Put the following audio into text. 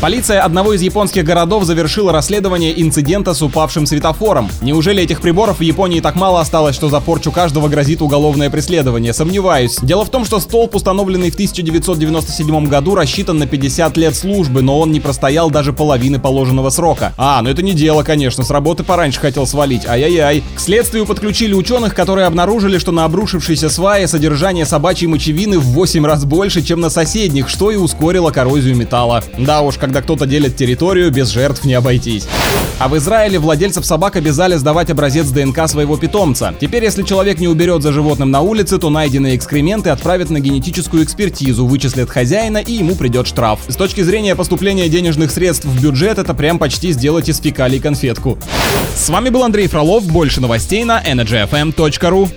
Полиция одного из японских городов завершила расследование инцидента с упавшим светофором. Неужели этих приборов в Японии так мало осталось, что за порчу каждого грозит уголовное преследование? Сомневаюсь. Дело в том, что столб, установленный в 1997 году, рассчитан на 50 лет службы, но он не простоял даже половины положенного срока. А, ну это не дело, конечно, с работы пораньше хотел свалить, ай-яй-яй. К следствию подключили ученых, которые обнаружили, что на обрушившейся свае содержание собачьей мочевины в 8 раз больше, чем на соседних, что и ускорило коррозию металла. Да уж, когда кто-то делит территорию, без жертв не обойтись. А в Израиле владельцев собак обязали сдавать образец ДНК своего питомца. Теперь, если человек не уберет за животным на улице, то найденные экскременты отправят на генетическую экспертизу, вычислят хозяина и ему придет штраф. С точки зрения поступления денежных средств в бюджет, это прям почти сделать из фекалий конфетку. С вами был Андрей Фролов. Больше новостей на energyfm.ru.